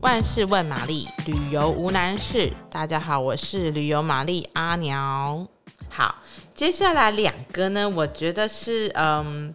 万事问玛丽，旅游无难事。大家好，我是旅游玛丽阿鸟。好，接下来两个呢，我觉得是嗯。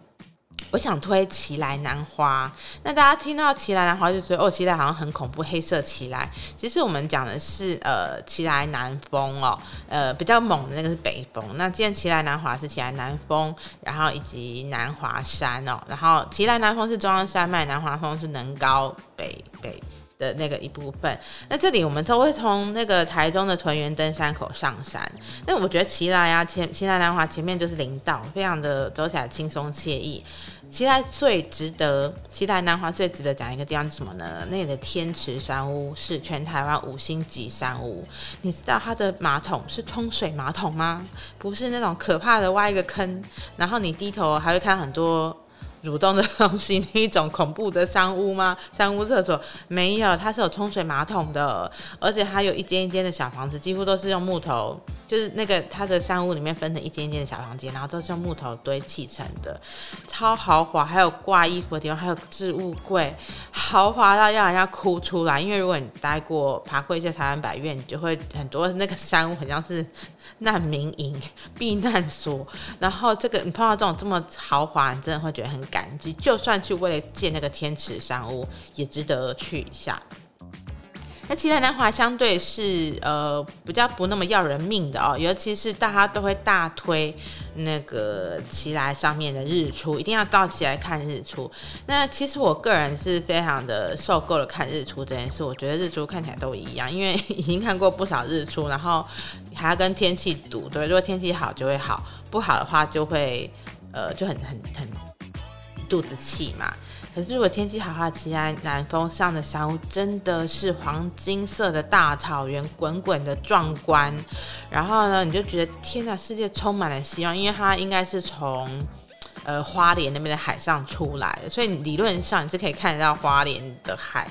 我想推奇莱南华，那大家听到奇莱南华就觉得哦，奇莱好像很恐怖，黑色奇莱。其实我们讲的是呃奇莱南风哦，呃比较猛的那个是北风。那今天奇莱南华是奇莱南风，然后以及南华山哦，然后奇莱南风是中央山脉，南华风是能高北北的那个一部分。那这里我们都会从那个台中的屯元登山口上山。那我觉得奇来啊前奇来南华前面就是林道，非常的走起来轻松惬意。奇来最值得，奇莱南华最值得讲一个地方是什么呢？那里的天池山屋是全台湾五星级山屋。你知道它的马桶是冲水马桶吗？不是那种可怕的挖一个坑，然后你低头还会看很多。蠕动的东西，那一种恐怖的山屋吗？山屋厕所没有，它是有冲水马桶的，而且还有一间一间的小房子，几乎都是用木头，就是那个它的山屋里面分成一间一间的小房间，然后都是用木头堆砌成的，超豪华，还有挂衣服的地方，还有置物柜，豪华到让人家哭出来。因为如果你待过爬过一些台湾百岳，你就会很多那个山屋很像是难民营、避难所，然后这个你碰到这种这么豪华，你真的会觉得很感。激，就算去为了建那个天池山屋，也值得去一下。那奇莱南华相对是呃比较不那么要人命的哦，尤其是大家都会大推那个奇莱上面的日出，一定要到奇来看日出。那其实我个人是非常的受够了看日出这件事，我觉得日出看起来都一样，因为已经看过不少日出，然后还要跟天气赌，对，如果天气好就会好，不好的话就会呃就很很很。肚子气嘛，可是如果天气好的话，奇莱南风上的山屋真的是黄金色的大草原，滚滚的壮观。然后呢，你就觉得天呐，世界充满了希望，因为它应该是从呃花莲那边的海上出来的，所以理论上你是可以看得到花莲的海，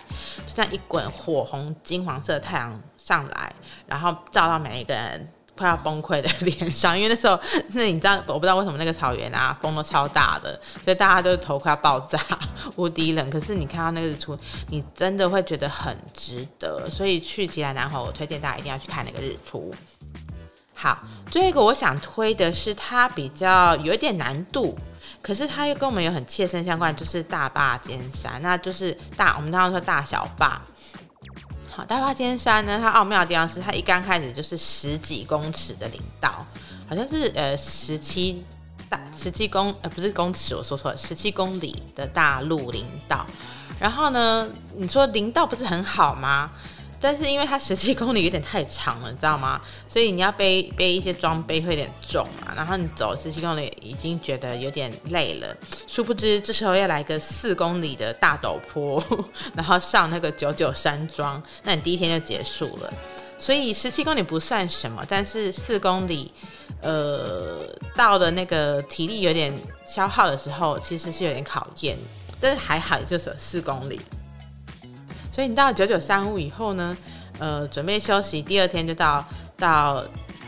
就像一滚火红金黄色的太阳上来，然后照到每一个人。快要崩溃的脸上，因为那时候，那你知道，我不知道为什么那个草原啊，风都超大的，所以大家都头快要爆炸，无敌冷。可是你看到那个日出，你真的会觉得很值得。所以去奇莱南华，我推荐大家一定要去看那个日出。好，最后一个我想推的是它比较有一点难度，可是它又跟我们有很切身相关，就是大坝尖山，那就是大我们常常说大小坝。好，大花尖山呢，它奥妙的地方是，它一刚开始就是十几公尺的林道，好像是呃十七大十七公呃不是公尺，我说错了，十七公里的大陆林道。然后呢，你说林道不是很好吗？但是因为它十七公里有点太长了，你知道吗？所以你要背背一些装备会有点重嘛。然后你走十七公里已经觉得有点累了，殊不知这时候要来个四公里的大陡坡，然后上那个九九山庄，那你第一天就结束了。所以十七公里不算什么，但是四公里，呃，到了那个体力有点消耗的时候，其实是有点考验。但是还好，就是有四公里。所以你到九九三屋以后呢，呃，准备休息，第二天就到到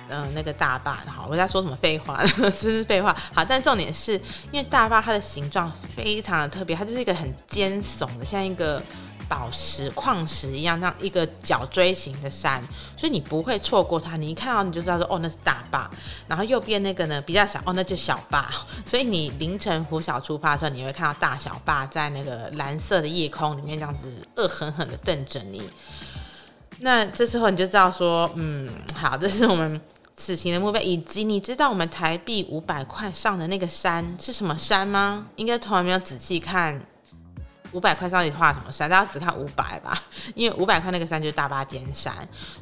嗯、呃、那个大坝。好，我在说什么废话？这是废话。好，但重点是因为大坝它的形状非常的特别，它就是一个很尖耸的，像一个。宝石矿石一样，像一个角锥形的山，所以你不会错过它。你一看到你就知道说，哦，那是大坝。然后右边那个呢比较小，哦，那就小坝。所以你凌晨拂晓出发的时候，你会看到大小坝在那个蓝色的夜空里面这样子恶狠狠的瞪着你。那这时候你就知道说，嗯，好，这是我们此行的目标。以及你知道我们台币五百块上的那个山是什么山吗？应该从来没有仔细看。五百块到底画什么山？大家只看五百吧，因为五百块那个山就是大巴尖山，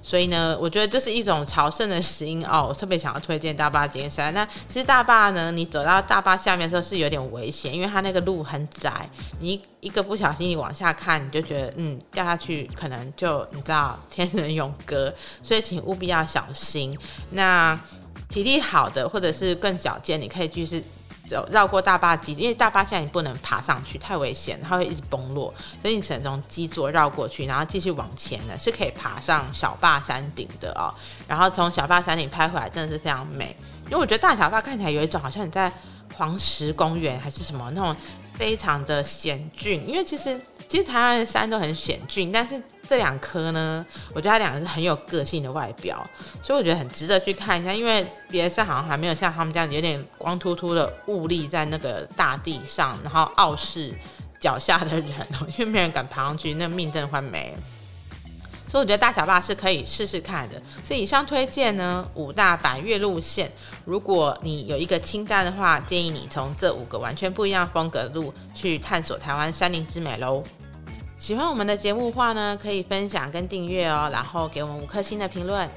所以呢，我觉得这是一种朝圣的石英哦。我特别想要推荐大巴尖山。那其实大霸呢，你走到大巴下面的时候是有点危险，因为它那个路很窄，你一个不小心你往下看，你就觉得嗯掉下去可能就你知道天人永隔，所以请务必要小心。那体力好的或者是更矫健，你可以继续。走绕过大坝基，因为大坝现在你不能爬上去，太危险，它会一直崩落，所以你只能从基座绕过去，然后继续往前呢，是可以爬上小坝山顶的哦。然后从小坝山顶拍回来，真的是非常美。因为我觉得大小坝看起来有一种好像你在黄石公园还是什么那种非常的险峻，因为其实其实台湾的山都很险峻，但是这两颗呢，我觉得它两个是很有个性的外表，所以我觉得很值得去看一下。因为别的山好像还没有像他们这样有点光秃秃的兀立在那个大地上，然后傲视脚下的人，因为没人敢爬上去，那命真的快没了。所以我觉得大小霸是可以试试看的。所以以上推荐呢，五大百岳路线，如果你有一个清单的话，建议你从这五个完全不一样风格的路去探索台湾山林之美喽。喜欢我们的节目话呢，可以分享跟订阅哦，然后给我们五颗星的评论。